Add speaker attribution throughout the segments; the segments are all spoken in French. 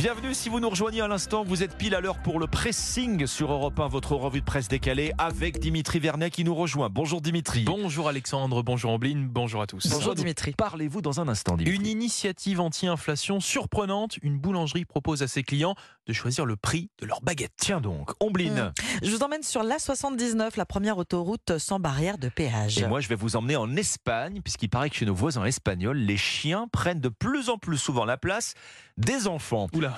Speaker 1: Bienvenue si vous nous rejoignez à l'instant, vous êtes pile à l'heure pour le pressing sur Europe 1, votre revue de presse décalée avec Dimitri Vernet qui nous rejoint. Bonjour Dimitri.
Speaker 2: Bonjour Alexandre, bonjour Ambline, bonjour à tous.
Speaker 3: Bonjour Dimitri.
Speaker 1: Parlez-vous dans un instant Dimitri.
Speaker 2: Une initiative anti-inflation surprenante, une boulangerie propose à ses clients de choisir le prix de leur baguette.
Speaker 1: Tiens donc, Ombline.
Speaker 3: Je vous emmène sur l'A79, la première autoroute sans barrière de péage.
Speaker 1: Et moi je vais vous emmener en Espagne puisqu'il paraît que chez nos voisins espagnols, les chiens prennent de plus en plus souvent la place des enfants.
Speaker 2: Oula.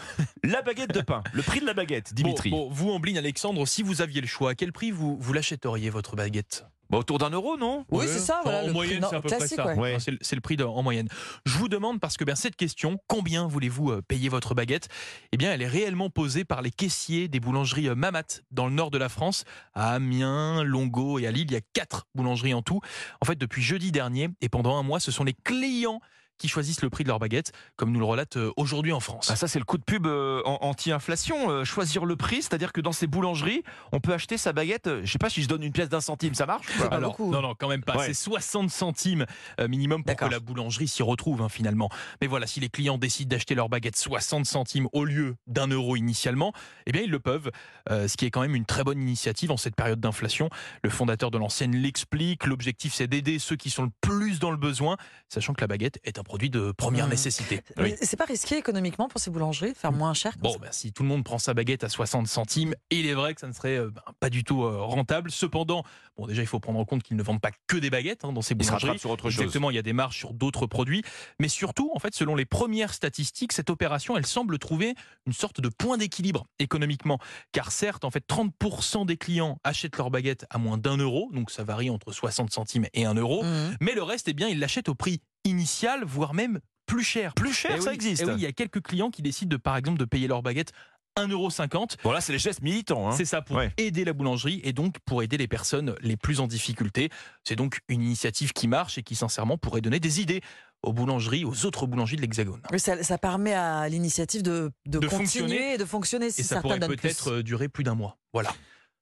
Speaker 1: La baguette de pain, le prix de la baguette, Dimitri.
Speaker 2: Bon, bon, vous Ambline, Alexandre, si vous aviez le choix, à quel prix vous, vous l'achèteriez votre baguette?
Speaker 1: Bah, autour d'un euro, non?
Speaker 3: Oui, c'est ça, voilà,
Speaker 2: en
Speaker 3: le
Speaker 2: moyenne, c'est à peu
Speaker 3: classique,
Speaker 2: près ça.
Speaker 3: ouais.
Speaker 2: C'est le- prix de- en moyenne. Je vous demande parce que bien cette question, combien voulez-vous euh, payer votre baguette? Eh bien, elle est réellement posée par les caissiers des boulangeries euh, Mamat dans le nord de la France, à Amiens, Longo et à Lille. Il y a quatre boulangeries en tout. En fait, depuis jeudi dernier et pendant un mois, ce sont les clients qui choisissent le prix de leur baguette, comme nous le relate euh, aujourd'hui en France.
Speaker 1: Ah, ça, c'est le coup de pub euh, anti-inflation. euh, choisir le prix, c'est-à-dire que dans ces boulangeries, on peut acheter sa baguette. euh, Je sais pas si je donne une pièce d'un centime, ça marche pas
Speaker 2: Alors,
Speaker 3: beaucoup.
Speaker 2: non, non, quand même pas.
Speaker 1: Ouais.
Speaker 2: C'est 60 centimes euh, minimum pour que la boulangerie s'y retrouve hein, finalement. Mais voilà, si les clients décident d'acheter leur baguette 60 centimes au lieu d'un euro initialement, eh bien ils le peuvent. Euh, ce qui est quand même une très bonne initiative en cette période d'inflation. Le fondateur de l'enseigne l'explique. L'objectif, c'est d'aider ceux qui sont le plus dans le besoin, sachant que la baguette est un produit de première
Speaker 3: Mmh.
Speaker 2: nécessité.
Speaker 3: Mais C'est pas risqué économiquement pour ces boulangeries de faire moins cher
Speaker 2: Bon,
Speaker 3: ça
Speaker 2: ben, si tout le monde prend sa baguette à 60 centimes, il est vrai que ça ne serait euh, ben, pas du tout euh, rentable. Cependant, bon, déjà, il faut prendre en compte qu'ils ne vendent pas que des baguettes hein, dans ces boulangeries.
Speaker 1: rattrape sur autre chose.
Speaker 2: Exactement, il y a des marges sur d'autres produits. Mais surtout, en fait, selon les premières statistiques, cette opération, elle semble trouver une sorte de point d'équilibre économiquement. Car certes, en fait, 30% des clients achètent leur baguette à moins d'un euro, donc ça varie entre 60 centimes et 1 euro.
Speaker 3: Mhm.
Speaker 2: Mais le reste, eh bien, ils l'achètent au prix initial, voire même plus cher.
Speaker 1: Plus cher,
Speaker 2: Eh
Speaker 1: ça
Speaker 2: oui,
Speaker 1: existe.
Speaker 2: eh oui, il y a quelques clients qui décident de, par exemple, de payer leur baguette 1,50€.
Speaker 1: Bon, là, c'est les gestes militants. Hein.
Speaker 2: C'est ça pour
Speaker 1: Ouais.
Speaker 2: aider la boulangerie et donc pour aider les personnes les plus en difficulté. C'est donc une initiative qui marche et qui sincèrement pourrait donner des idées aux boulangeries, aux autres boulangeries de l'Hexagone.
Speaker 3: Mais ça, ça permet à l'initiative de, de,
Speaker 2: De
Speaker 3: continuer
Speaker 2: fonctionner.
Speaker 3: et de fonctionner si
Speaker 2: Et ça pourrait peut-être euh, durer plus d'un mois. Voilà.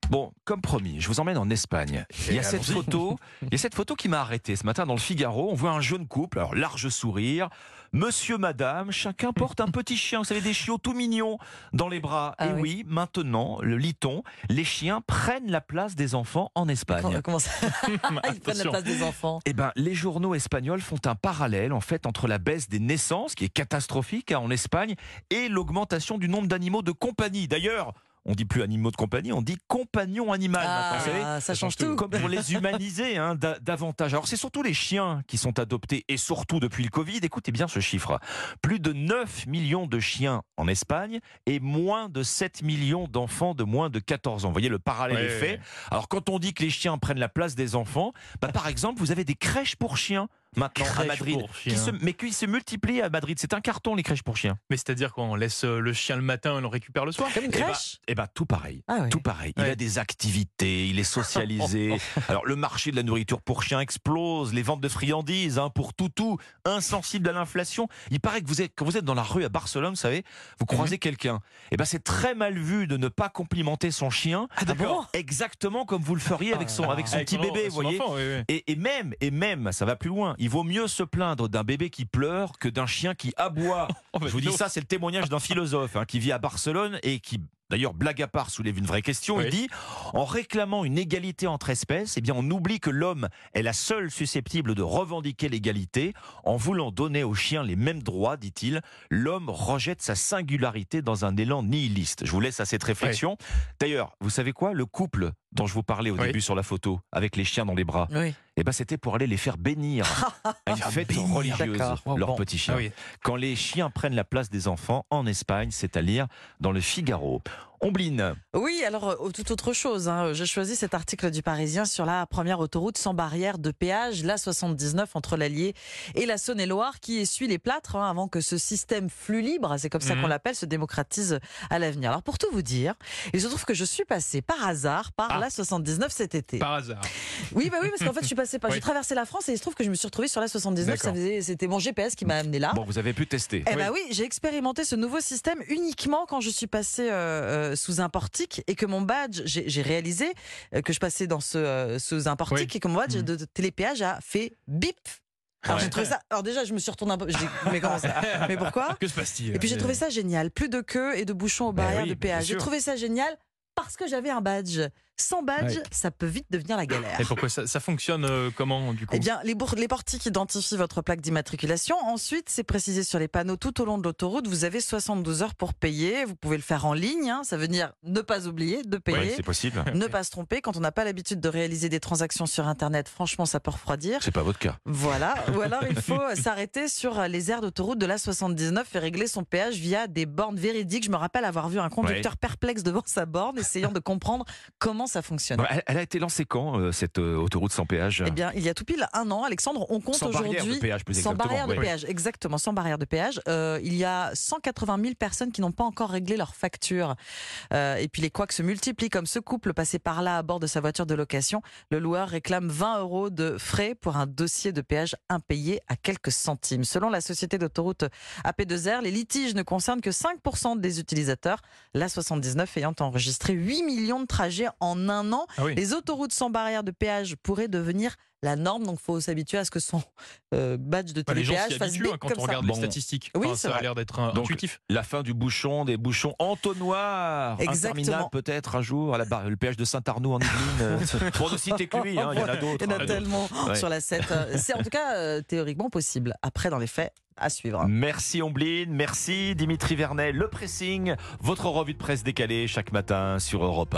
Speaker 1: Bon, comme promis, je vous emmène en Espagne. Il y a
Speaker 2: Et
Speaker 1: cette photo, il y a cette photo qui m'a arrêté ce matin dans le Figaro. On voit un jeune couple, alors large sourire, monsieur, madame, chacun porte un petit chien. Vous savez, des chiots tout mignons dans les bras.
Speaker 3: Ah
Speaker 1: Et
Speaker 3: oui.
Speaker 1: oui, maintenant, le lit-on, les chiens prennent la place des enfants en Espagne.
Speaker 3: Comment, comment ça Ils prennent la place des enfants.
Speaker 1: Eh ben, les journaux espagnols font un parallèle en fait entre la baisse des naissances, qui est catastrophique hein, en Espagne, et l'augmentation du nombre d'animaux de compagnie. D'ailleurs, on dit plus animaux de compagnie, on dit compagnon animal. maintenant, vous savez.
Speaker 3: Ah, ça change tout.
Speaker 1: Comme pour les humaniser hein, da- davantage. Alors c'est surtout les chiens qui sont adoptés et surtout depuis le Covid. Écoutez bien ce chiffre. Plus de 9 millions de chiens en Espagne et moins de 7 millions d'enfants de moins de 14 ans. Vous voyez le parallèle
Speaker 2: Ouais,
Speaker 1: est fait.
Speaker 2: ouais.
Speaker 1: Alors quand on dit que les chiens prennent la place des enfants, bah, par exemple vous avez des crèches pour chiens maintenant à Madrid. Qui se, mais qui se multiplient à Madrid. C'est un carton les crèches pour chiens.
Speaker 2: Mais c'est-à-dire qu'on laisse euh, le chien le matin et on le récupère le soir
Speaker 3: Comme une
Speaker 1: Eh ben,
Speaker 3: crèche
Speaker 1: Eh ben tout pareil.
Speaker 3: Ah.
Speaker 1: Tout pareil. Il
Speaker 2: Ouais.
Speaker 1: a des activités, il est socialisé. Alors le marché de la nourriture pour chiens explose, les ventes de friandises hein, pour toutou, insensible à l'inflation. Il paraît que vous êtes quand vous êtes dans la rue à Barcelone, vous savez, vous croisez quelqu'un. Eh ben c'est très mal vu de ne pas complimenter son chien.
Speaker 3: Ah, d'accord.
Speaker 1: Exactement comme vous le feriez avec son avec son
Speaker 2: Avec
Speaker 1: petit
Speaker 2: son-
Speaker 1: bébé, vous voyez.
Speaker 2: enfant, oui, oui.
Speaker 1: Et, et même, et même, ça va plus loin. Il vaut mieux se plaindre d'un bébé qui pleure que d'un chien qui aboie.
Speaker 2: Oh,
Speaker 1: Je vous dis
Speaker 2: non.
Speaker 1: ça, c'est le témoignage d'un philosophe hein, qui vit à Barcelone et qui, d'ailleurs, blague à part, soulève une vraie question.
Speaker 2: Oui.
Speaker 1: Il dit en réclamant une égalité entre espèces, eh bien, on oublie que l'homme est la seule susceptible de revendiquer l'égalité. En voulant donner aux chiens les mêmes droits, dit-il, l'homme rejette sa singularité dans un élan nihiliste. Je vous laisse à cette réflexion. D'ailleurs, vous savez quoi? Le couple dont je vous parlais au
Speaker 2: Oui.
Speaker 1: début sur la photo, avec les chiens dans les bras,
Speaker 3: Oui.
Speaker 1: Eh ben, c'était pour aller les faire bénir à une fête
Speaker 2: bénir,
Speaker 1: religieuse, leurs
Speaker 3: Bon.
Speaker 1: petits chiens.
Speaker 2: Ah oui.
Speaker 1: Quand les chiens prennent la place des enfants en Espagne, c'est à lire dans le Figaro. Ombline,
Speaker 3: Oui, alors euh, tout autre chose. hein. J'ai choisi cet article du Parisien sur la première autoroute sans barrière de péage, la 79 entre l'Allier et la Saône-et-Loire, qui essuie les plâtres hein, avant que ce système flux libre, c'est comme ça
Speaker 2: Mhm.
Speaker 3: qu'on l'appelle, se démocratise à l'avenir. Alors pour tout vous dire, il se trouve que je suis passé par hasard par
Speaker 2: Ah.
Speaker 3: la 79 cet été.
Speaker 2: Par hasard.
Speaker 3: Oui, bah oui, parce qu'en fait, je suis passé par,
Speaker 2: Oui.
Speaker 3: j'ai traversé la France et il se trouve que je me suis retrouvée sur la 79. Ça
Speaker 2: D'accord.
Speaker 3: faisait, c'était mon GPS qui m'a amené là.
Speaker 1: bon, vous avez pu tester.
Speaker 3: Eh ben oui, j'ai expérimenté ce nouveau système uniquement quand je suis passé euh, euh, sous un portique et que mon badge, j'ai réalisé euh, que je passais dans ce euh, sous un portique
Speaker 2: Oui.
Speaker 3: et que mon badge
Speaker 2: Mhm.
Speaker 3: de, de télépéage a fait bip. Alors,
Speaker 1: Ouais.
Speaker 3: j'ai trouvé ça. Alors déjà, je me suis retournée un peu. j'ai dit, mais comment ça Mais pourquoi
Speaker 2: Que se passe-t-il
Speaker 3: Et puis j'ai trouvé ça génial. Plus de queue et de bouchons aux
Speaker 1: Ben
Speaker 3: barrières
Speaker 1: oui,
Speaker 3: de péage. J'ai trouvé ça génial parce que j'avais un badge. Sans badge,
Speaker 2: Ouais.
Speaker 3: ça peut vite devenir la galère.
Speaker 2: Et pourquoi ça, ça fonctionne euh, comment du coup?
Speaker 3: Eh bien, les, les portiques identifient votre plaque d'immatriculation. Ensuite, c'est précisé sur les panneaux tout au long de l'autoroute. Vous avez 72 heures pour payer. Vous pouvez le faire en ligne. hein. Ça veut dire ne pas oublier de payer.
Speaker 1: C'est possible.
Speaker 3: ne pas se tromper. Quand on n'a pas l'habitude de réaliser des transactions sur Internet, franchement, ça peut refroidir.
Speaker 1: C'est pas votre cas.
Speaker 3: Voilà. Ou alors, il faut s'arrêter sur les aires d'autoroute de la 79 et régler son péage via des bornes véridiques. Je me rappelle avoir vu un conducteur perplexe devant sa borne, essayant de comprendre comment ça fonctionne.
Speaker 1: Elle, elle a été lancée quand, euh, cette euh, autoroute sans péage?
Speaker 3: Eh bien, il y a tout pile un an, Alexandre, on compte
Speaker 1: Sans barrière de
Speaker 3: aujourd'hui
Speaker 1: péage, plus
Speaker 3: sans barrière de
Speaker 1: oui.
Speaker 3: péage, exactement, sans barrière de péage. Euh, il y a 180 000 personnes qui n'ont pas encore réglé leur facture. Euh, et puis les couacs se multiplient comme ce couple passé par là à bord de sa voiture de location. Le loueur réclame 20 euros de frais pour un dossier de péage impayé à quelques centimes. Selon la société d'autoroute AP2R, les litiges ne concernent que 5% des utilisateurs. La 79 ayant enregistré 8 millions de trajets en un an.
Speaker 2: Ah oui.
Speaker 3: Les autoroutes sans barrière de péage pourraient devenir la norme, donc il faut s'habituer à ce que son euh, badge de
Speaker 2: Bah, les gens
Speaker 3: télépéage fasse
Speaker 2: habituent
Speaker 3: bip
Speaker 2: hein, quand
Speaker 3: comme
Speaker 2: on
Speaker 3: ça.
Speaker 2: regarde
Speaker 1: Bon.
Speaker 2: les statistiques.
Speaker 3: Oui,
Speaker 2: Enfin, ça a l'air d'être intuitif.
Speaker 1: La fin du bouchon, des bouchons entonnoirs.
Speaker 3: Exactement.
Speaker 1: Interminables, peut-être un jour, à la barre, le péage de Saint-Arnaud en Yvelines. pour ne citer que lui, hein, il y en a d'autres.
Speaker 3: Il y en a
Speaker 1: hein.
Speaker 3: tellement
Speaker 1: Ouais.
Speaker 3: sur la 7. Euh, C'est en tout cas euh, théoriquement possible. Après, dans les faits, à suivre.
Speaker 1: Merci Ombline, merci Dimitri Vernet. Le pressing, votre revue de presse décalée chaque matin sur Europe 1.